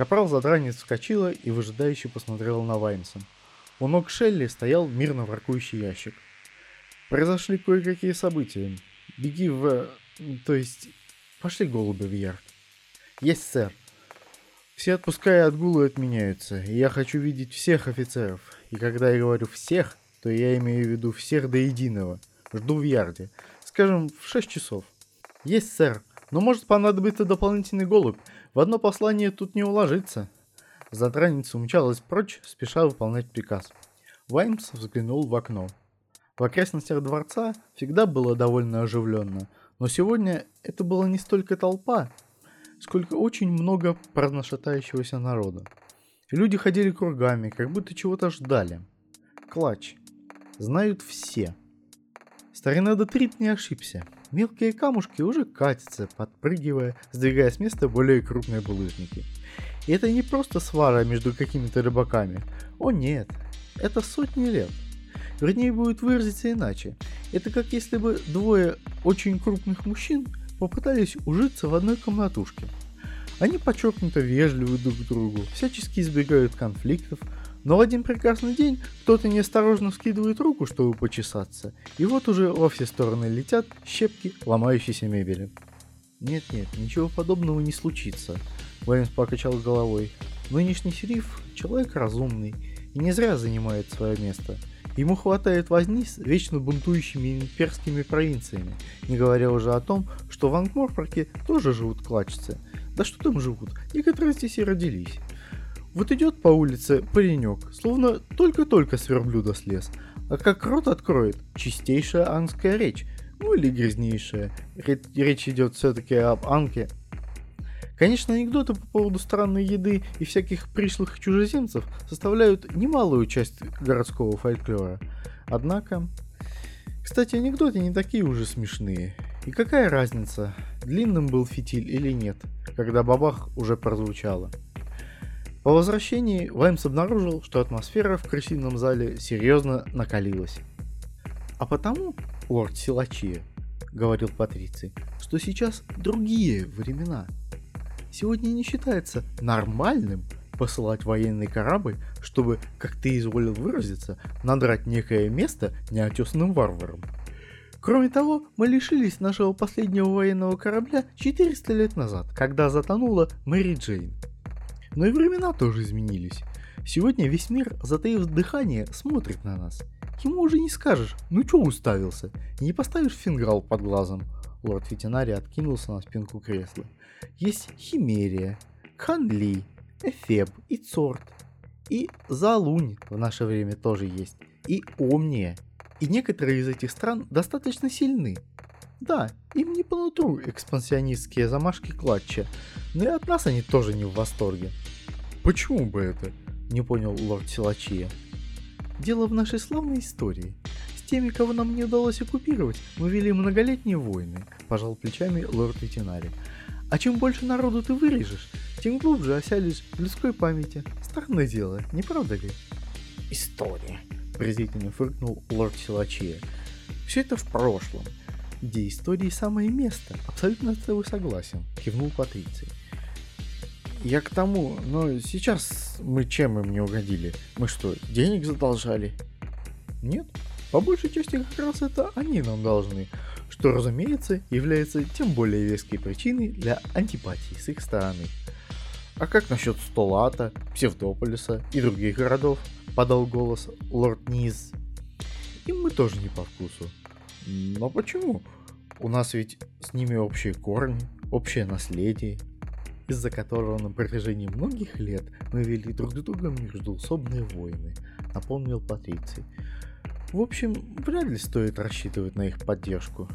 Капрал задранец вскочила и выжидающе посмотрела на Ваймса. У ног Шелли стоял мирно воркующий ящик. Произошли кое-какие события. Беги в... То есть... Пошли голуби в ярд. Есть, сэр. Все отпуска и отгулы отменяются, и я хочу видеть всех офицеров. И когда я говорю «всех», то я имею в виду всех до единого. Жду в ярде. Скажем, в 6 часов. Есть, сэр. Но может понадобиться дополнительный голубь. В одно послание тут не уложится. Затранница умчалась прочь, спеша выполнять приказ. Ваймс взглянул в окно. В окрестностях дворца всегда было довольно оживленно, но сегодня это была не столько толпа, сколько очень много праздношатающегося народа. Люди ходили кругами, как будто чего-то ждали. Клатч. Знают все. Старина Дотрит не ошибся. Мелкие камушки уже катятся, подпрыгивая, сдвигая с места более крупные булыжники. И это не просто свара между какими-то рыбаками. О нет, это сотни лет. Вернее, будет выразиться иначе. Это как если бы двое очень крупных мужчин попытались ужиться в одной комнатушке. Они подчеркнуто вежливы друг к другу, всячески избегают конфликтов, но в один прекрасный день кто-то неосторожно скидывает руку, чтобы почесаться, и вот уже во все стороны летят щепки ломающейся мебели. Нет-нет, ничего подобного не случится. Ваймс покачал головой. Нынешний сериф – человек разумный и не зря занимает свое место – Ему хватает возни с вечно бунтующими имперскими провинциями, не говоря уже о том, что в Ангморпорке тоже живут клачцы. Да что там живут, некоторые здесь и родились. Вот идет по улице паренек, словно только-только с верблюда слез, а как рот откроет, чистейшая ангская речь, ну или грязнейшая. Речь идет все-таки об анке, Конечно, анекдоты по поводу странной еды и всяких пришлых чужеземцев составляют немалую часть городского фольклора. Однако... Кстати, анекдоты не такие уже смешные. И какая разница, длинным был фитиль или нет, когда бабах уже прозвучало. По возвращении Ваймс обнаружил, что атмосфера в крысином зале серьезно накалилась. А потому, лорд Силачия, говорил Патриций, что сейчас другие времена – сегодня не считается нормальным посылать военный корабль, чтобы, как ты изволил выразиться, надрать некое место неотесанным варварам. Кроме того, мы лишились нашего последнего военного корабля 400 лет назад, когда затонула Мэри Джейн. Но и времена тоже изменились. Сегодня весь мир, затаив дыхание, смотрит на нас. Ему уже не скажешь, ну чё уставился, не поставишь фингал под глазом. Лорд ветеринарий откинулся на спинку кресла. Есть Химерия, Ханли, Эфеб и Цорт. И Залунь в наше время тоже есть. И Омния. И некоторые из этих стран достаточно сильны. Да, им не по нутру экспансионистские замашки клатча, но и от нас они тоже не в восторге. Почему бы это? Не понял лорд Силачия. Дело в нашей славной истории. С теми, кого нам не удалось оккупировать, мы вели многолетние войны, пожал плечами лорд Ветинари. А чем больше народу ты вырежешь, тем глубже осядешь в людской памяти. Странное дело, не правда ли? История, презрительно фыркнул лорд Силачия. Все это в прошлом. Где истории самое место. Абсолютно с тобой согласен, кивнул Патриций. Я к тому, но сейчас мы чем им не угодили? Мы что, денег задолжали? Нет, по большей части как раз это они нам должны что, разумеется, является тем более веской причиной для антипатии с их стороны. А как насчет Столата, Псевдополиса и других городов? Подал голос лорд Низ. Им мы тоже не по вкусу. Но почему? У нас ведь с ними общие корни, общее наследие, из-за которого на протяжении многих лет мы вели друг с другом междуусобные войны, напомнил Патриций. В общем, вряд ли стоит рассчитывать на их поддержку.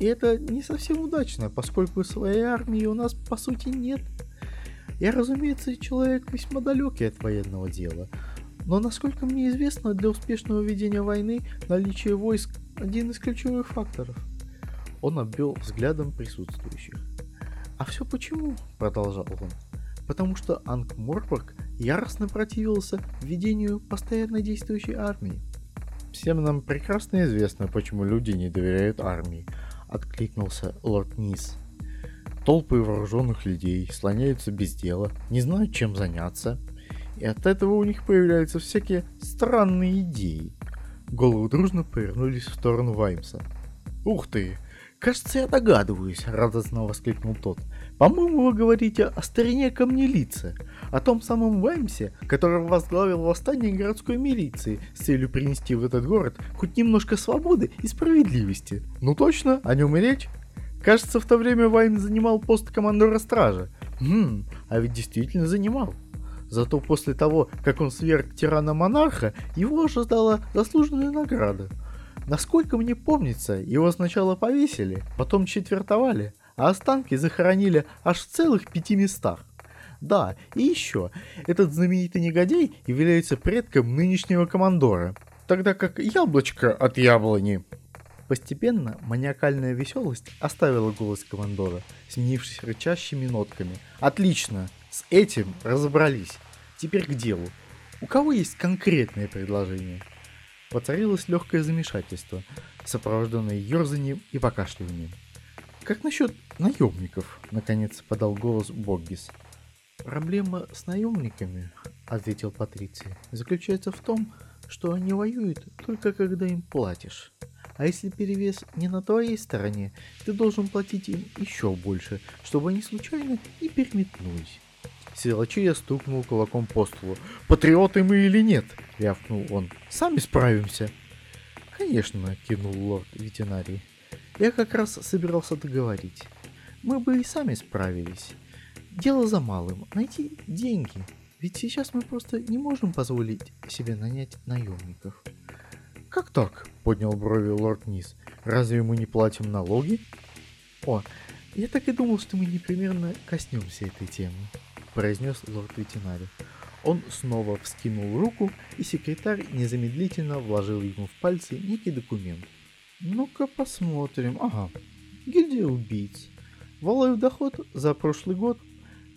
И это не совсем удачно, поскольку своей армии у нас по сути нет. Я, разумеется, человек весьма далекий от военного дела, но насколько мне известно, для успешного ведения войны наличие войск – один из ключевых факторов. Он обвел взглядом присутствующих. А все почему? Продолжал он. Потому что Ангморпорг яростно противился введению постоянно действующей армии. Всем нам прекрасно известно, почему люди не доверяют армии, откликнулся лорд Низ. Толпы вооруженных людей слоняются без дела, не знают, чем заняться. И от этого у них появляются всякие странные идеи. Головы дружно повернулись в сторону Ваймса. «Ух ты! Кажется, я догадываюсь!» — радостно воскликнул тот. «По-моему, вы говорите о старине камнелице, о том самом Ваймсе, который возглавил восстание городской милиции с целью принести в этот город хоть немножко свободы и справедливости. Ну точно, о нем и речь!» Кажется, в то время Вайм занимал пост командора стражи. Хм, а ведь действительно занимал. Зато после того, как он сверг тирана-монарха, его ожидала заслуженная награда. Насколько мне помнится, его сначала повесили, потом четвертовали, а останки захоронили аж в целых пяти местах. Да, и еще, этот знаменитый негодяй является предком нынешнего командора, тогда как яблочко от яблони Постепенно маниакальная веселость оставила голос командора, сменившись рычащими нотками. «Отлично! С этим разобрались. Теперь к делу. У кого есть конкретное предложение?» Воцарилось легкое замешательство, сопровожденное ерзанием и покашливанием. «Как насчет наемников?» — наконец подал голос Боггис. «Проблема с наемниками, — ответил Патриций, — заключается в том, что они воюют только когда им платишь. А если перевес не на твоей стороне, ты должен платить им еще больше, чтобы они случайно не переметнулись. Силачия стукнул кулаком по столу. «Патриоты мы или нет?» — рявкнул он. «Сами справимся». «Конечно», — кивнул лорд ветеринарий. «Я как раз собирался договорить. Мы бы и сами справились. Дело за малым — найти деньги. Ведь сейчас мы просто не можем позволить себе нанять наемников». «Как так?» — поднял брови лорд Низ. «Разве мы не платим налоги?» «О, я так и думал, что мы непременно коснемся этой темы», — произнес лорд ветеринарий. Он снова вскинул руку, и секретарь незамедлительно вложил ему в пальцы некий документ. «Ну-ка посмотрим. Ага. Гильдия убийц. Валовый доход за прошлый год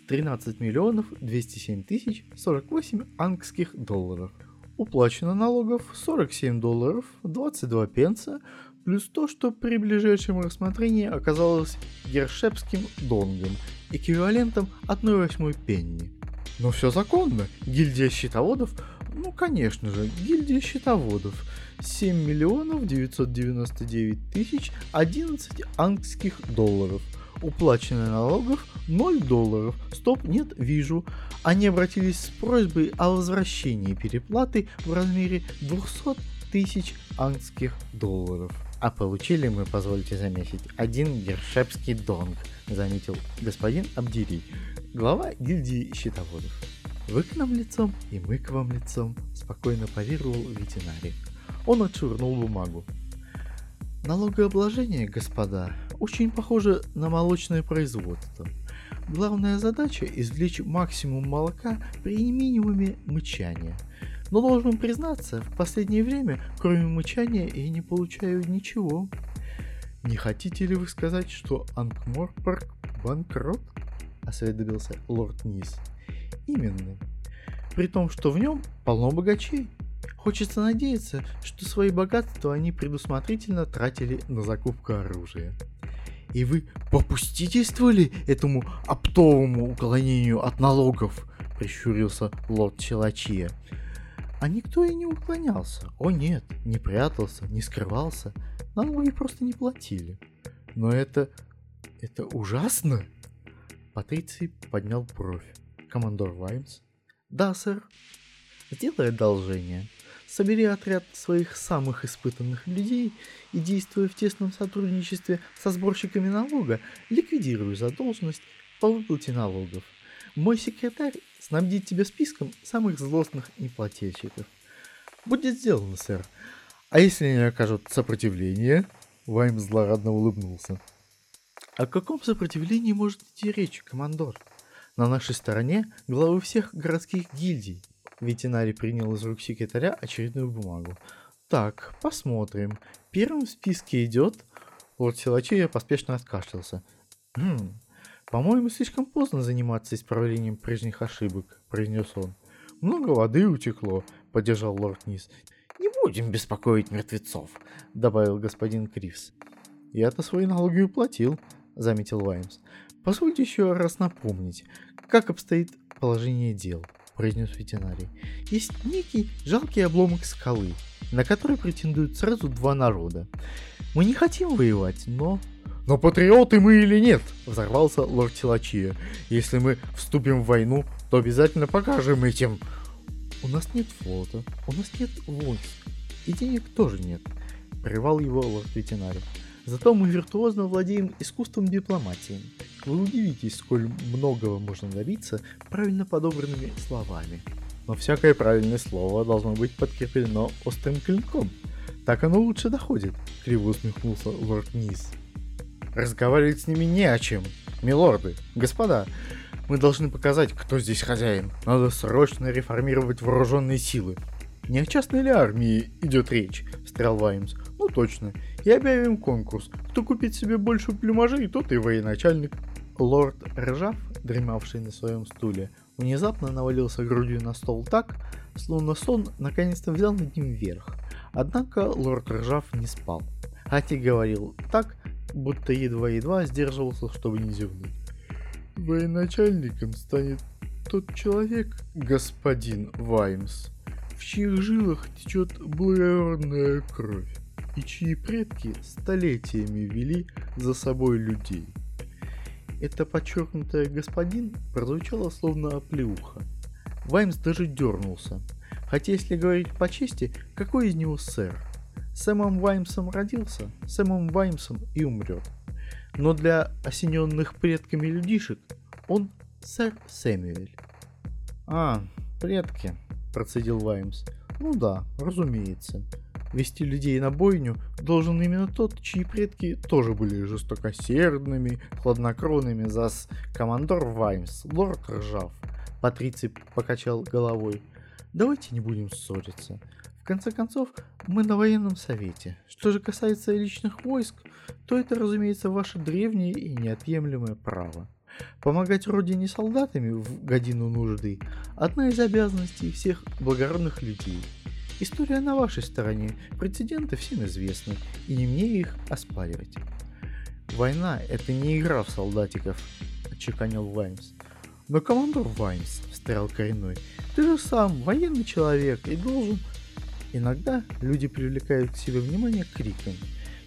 13 миллионов 207 тысяч 48 ангских долларов. Уплачено налогов 47 долларов 22 пенса, плюс то, что при ближайшем рассмотрении оказалось гершепским донгом, эквивалентом 1 восьмой пенни. Но все законно. Гильдия счетоводов, ну конечно же, гильдия счетоводов. 7 миллионов 999 тысяч 11 ангских долларов – Уплачено налогов 0 долларов. Стоп, нет, вижу. Они обратились с просьбой о возвращении переплаты в размере 200 тысяч ангских долларов. А получили мы, позвольте заметить, один гершепский донг, заметил господин Абдири, глава гильдии счетоводов. Вы к нам лицом, и мы к вам лицом, спокойно парировал ветеринарий. Он отшвырнул бумагу. Налогообложение, господа, очень похоже на молочное производство. Главная задача – извлечь максимум молока при минимуме мычания. Но должен признаться, в последнее время, кроме мычания, я не получаю ничего. Не хотите ли вы сказать, что Анкморпорг банкрот? Осведомился лорд Низ. Именно. При том, что в нем полно богачей. Хочется надеяться, что свои богатства они предусмотрительно тратили на закупку оружия. И вы попустительствовали этому оптовому уклонению от налогов, прищурился лорд Челачия. А никто и не уклонялся. О нет, не прятался, не скрывался. Налоги просто не платили. Но это... это ужасно. Патриций поднял бровь. Командор Ваймс. Да, сэр. Сделай одолжение. Собери отряд своих самых испытанных людей и, действуя в тесном сотрудничестве со сборщиками налога, ликвидируй задолженность по выплате налогов. Мой секретарь снабдит тебя списком самых злостных неплательщиков. Будет сделано, сэр. А если они окажут сопротивление? Вайм злорадно улыбнулся. О каком сопротивлении может идти речь, командор? На нашей стороне главы всех городских гильдий, Ветеринарий принял из рук секретаря очередную бумагу. Так, посмотрим. Первым в списке идет... Лорд Силачея поспешно откашлялся. «Хм, по-моему, слишком поздно заниматься исправлением прежних ошибок», — произнес он. «Много воды утекло», — поддержал лорд Низ. «Не будем беспокоить мертвецов», — добавил господин Кривс. «Я-то свои налоги уплатил», — заметил Ваймс. Позвольте еще раз напомнить, как обстоит положение дел, произнес ветеринарий. Есть некий жалкий обломок скалы, на который претендуют сразу два народа. Мы не хотим воевать, но... Но патриоты мы или нет? Взорвался лорд Тилачия. Если мы вступим в войну, то обязательно покажем этим. У нас нет флота, у нас нет войск, и денег тоже нет, прервал его лорд ветеринарий. Зато мы виртуозно владеем искусством дипломатии. Вы удивитесь, сколь многого можно добиться правильно подобранными словами. Но всякое правильное слово должно быть подкреплено острым клинком. Так оно лучше доходит, криво усмехнулся лорд Низ. Разговаривать с ними не о чем. Милорды, господа, мы должны показать, кто здесь хозяин. Надо срочно реформировать вооруженные силы. Не о частной ли армии идет речь, встрял Ваймс. Ну точно. И объявим конкурс. Кто купит себе больше плюмажей, тот и военачальник. Лорд Ржав, дремавший на своем стуле, внезапно навалился грудью на стол так, словно сон наконец-то взял над ним верх. Однако лорд Ржав не спал. Хати говорил так, будто едва-едва сдерживался, чтобы не зевнуть. Военачальником станет тот человек, господин Ваймс, в чьих жилах течет благородная кровь, и чьи предки столетиями вели за собой людей. Это подчеркнутое «господин» прозвучало словно оплеуха. Ваймс даже дернулся. Хотя, если говорить по чести, какой из него сэр? Сэмом Ваймсом родился, Сэмом Ваймсом и умрет. Но для осененных предками людишек он сэр Сэмюэль. А, предки, процедил Ваймс. Ну да, разумеется. Вести людей на бойню должен именно тот, чьи предки тоже были жестокосердными, хладнокровными, зас командор Ваймс, лорд Ржав. Патриций покачал головой. Давайте не будем ссориться. Конце концов, мы на военном совете. Что же касается личных войск, то это, разумеется, ваше древнее и неотъемлемое право. Помогать родине солдатами в годину нужды – одна из обязанностей всех благородных людей. История на вашей стороне, прецеденты всем известны, и не мне их оспаривать. Война – это не игра в солдатиков, отчеканил Ваймс. Но командор Ваймс, встрял коренной, ты же сам военный человек и должен Иногда люди привлекают к себе внимание криком.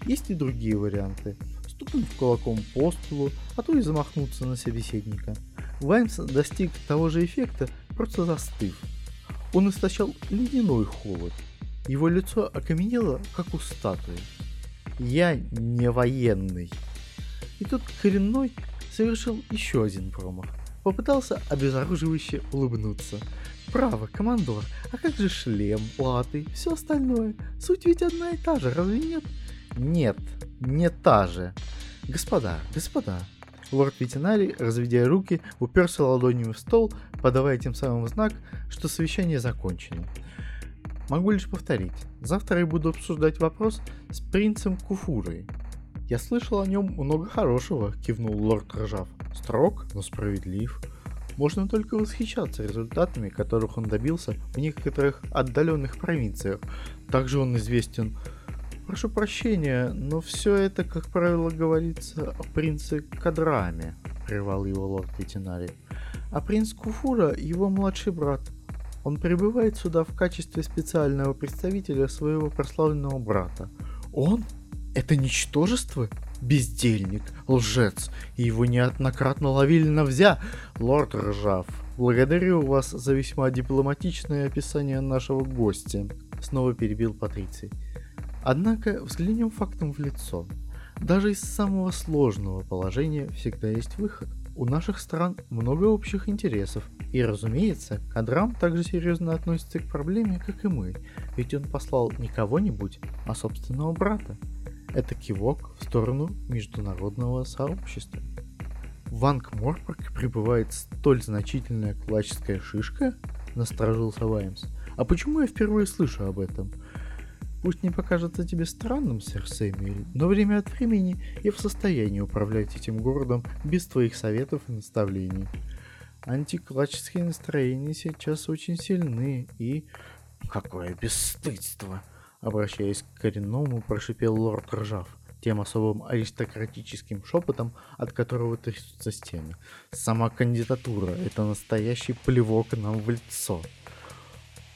Есть и другие варианты. Стукнуть кулаком по столу, а то и замахнуться на собеседника. Ваймс достиг того же эффекта, просто застыв. Он истощал ледяной холод. Его лицо окаменело, как у статуи. «Я не военный». И тут коренной совершил еще один промах. Попытался обезоруживающе улыбнуться. Право, командор, а как же шлем, латы, все остальное? Суть ведь одна и та же, разве нет? Нет, не та же. Господа, господа. Лорд Ветинари, разведя руки, уперся ладонями в стол, подавая тем самым знак, что совещание закончено. Могу лишь повторить. Завтра я буду обсуждать вопрос с принцем Куфурой. Я слышал о нем много хорошего, кивнул лорд Ржав. Строг, но справедлив. Можно только восхищаться результатами, которых он добился в некоторых отдаленных провинциях. Также он известен Прошу прощения, но все это, как правило, говорится о принце Кадраме, прервал его лорд Ветинари. А принц Куфура – его младший брат. Он прибывает сюда в качестве специального представителя своего прославленного брата. Он? Это ничтожество? Бездельник, лжец, и его неоднократно ловили на взя. Лорд Ржав, благодарю вас за весьма дипломатичное описание нашего гостя, снова перебил Патриций. Однако взглянем фактом в лицо. Даже из самого сложного положения всегда есть выход. У наших стран много общих интересов, и, разумеется, Кадрам также серьезно относится к проблеме, как и мы, ведь он послал не кого-нибудь, а собственного брата. Это кивок в сторону международного сообщества. В Ангморпорг прибывает столь значительная кулаческая шишка? Насторожился Ваймс. А почему я впервые слышу об этом? Пусть не покажется тебе странным, сэр Сэмюэль, но время от времени я в состоянии управлять этим городом без твоих советов и наставлений. Антиклаческие настроения сейчас очень сильны и... Какое бесстыдство! Обращаясь к коренному, прошипел лорд Ржав. тем особым аристократическим шепотом, от которого трясутся стены. Сама кандидатура — это настоящий плевок нам в лицо.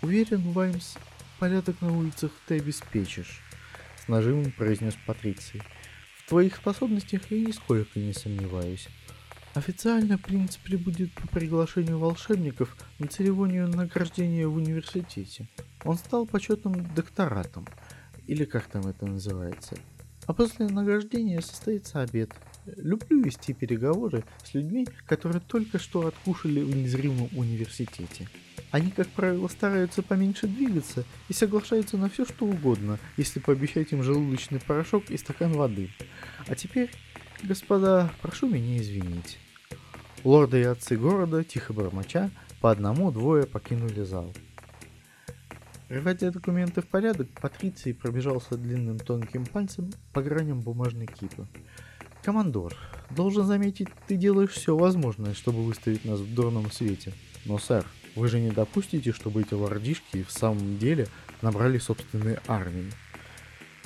Уверен, Ваймс, порядок на улицах ты обеспечишь, с нажимом произнес Патриций. В твоих способностях я нисколько не сомневаюсь. Официально принц прибудет по приглашению волшебников на церемонию награждения в университете. Он стал почетным докторатом, или как там это называется. А после награждения состоится обед. Люблю вести переговоры с людьми, которые только что откушали в незримом университете. Они, как правило, стараются поменьше двигаться и соглашаются на все, что угодно, если пообещать им желудочный порошок и стакан воды. А теперь, господа, прошу меня извинить. Лорды и отцы города, тихо бормоча, по одному-двое покинули зал. Приводя документы в порядок, Патриций пробежался длинным тонким пальцем по граням бумажной кипы. «Командор, должен заметить, ты делаешь все возможное, чтобы выставить нас в дурном свете. Но, сэр, вы же не допустите, чтобы эти лордишки в самом деле набрали собственные армии.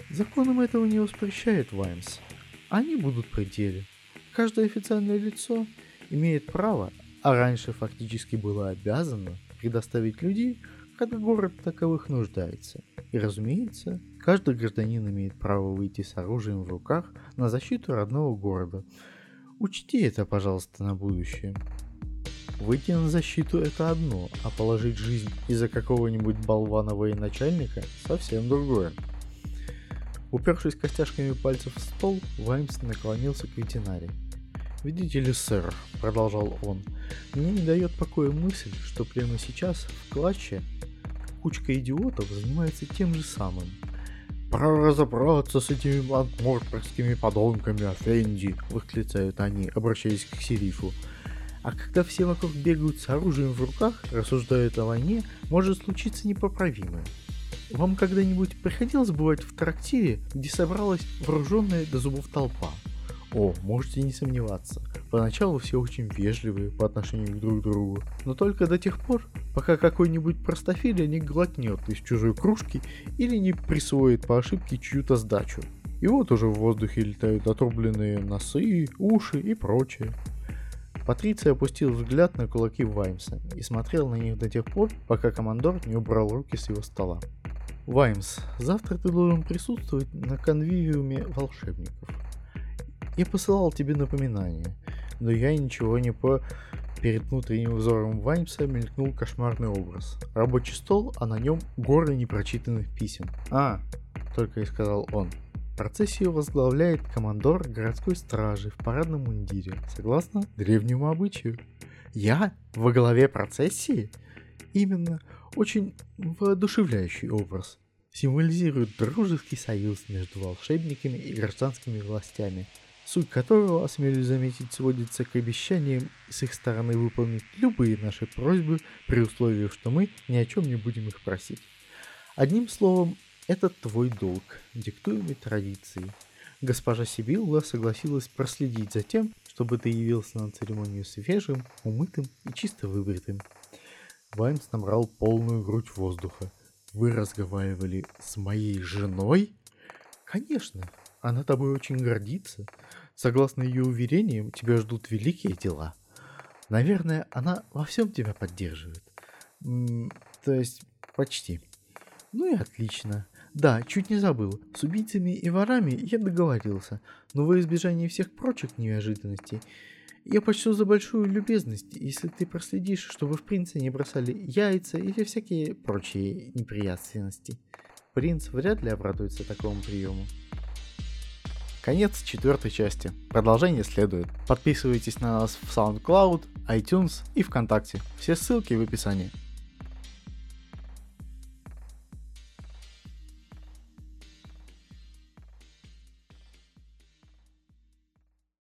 Законом этого не воспрещает Ваймс. Они будут при деле. Каждое официальное лицо имеет право, а раньше фактически было обязано, предоставить людей, когда город таковых нуждается. И разумеется, каждый гражданин имеет право выйти с оружием в руках на защиту родного города. Учти это, пожалуйста, на будущее. Выйти на защиту это одно, а положить жизнь из-за какого-нибудь болвана военачальника совсем другое. Упершись костяшками пальцев в стол, Ваймс наклонился к ветеринаре. «Видите ли, сэр», — продолжал он, — «мне не дает покоя мысль, что прямо сейчас в клатче кучка идиотов занимается тем же самым. «Пора разобраться с этими морторскими подонками, Афенди!» — восклицают они, обращаясь к Сирифу. А когда все вокруг бегают с оружием в руках, рассуждают о войне, может случиться непоправимое. Вам когда-нибудь приходилось бывать в трактире, где собралась вооруженная до зубов толпа? О, можете не сомневаться. Поначалу все очень вежливые по отношению друг к другу, но только до тех пор, пока какой-нибудь простофиля не глотнет из чужой кружки или не присвоит по ошибке чью-то сдачу. И вот уже в воздухе летают отрубленные носы, уши и прочее. Патриций опустил взгляд на кулаки Ваймса и смотрел на них до тех пор, пока командор не убрал руки с его стола. Ваймс, завтра ты должен присутствовать на конвивиуме волшебников. Я посылал тебе напоминание, но я ничего не по... Перед внутренним взором Ваймса мелькнул кошмарный образ. Рабочий стол, а на нем горы непрочитанных писем. «А», — только и сказал он. Процессию возглавляет командор городской стражи в парадном мундире, согласно древнему обычаю. Я? Во главе процессии? Именно. Очень воодушевляющий образ. Символизирует дружеский союз между волшебниками и гражданскими властями – суть которого, осмелюсь заметить, сводится к обещаниям с их стороны выполнить любые наши просьбы при условии, что мы ни о чем не будем их просить. Одним словом, это твой долг, диктуемый традицией. Госпожа Сибилла согласилась проследить за тем, чтобы ты явился на церемонию свежим, умытым и чисто выбритым. Ваймс набрал полную грудь воздуха. Вы разговаривали с моей женой? Конечно, она тобой очень гордится. Согласно ее уверениям, тебя ждут великие дела. Наверное, она во всем тебя поддерживает. М то есть, почти. Ну и отлично. Да, чуть не забыл. С убийцами и ворами я договорился, но во избежание всех прочих неожиданностей я почту за большую любезность, если ты проследишь, чтобы в принца не бросали яйца или всякие прочие неприятности. Принц вряд ли обрадуется такому приему. Конец четвертой части. Продолжение следует. Подписывайтесь на нас в SoundCloud, iTunes и ВКонтакте. Все ссылки в описании.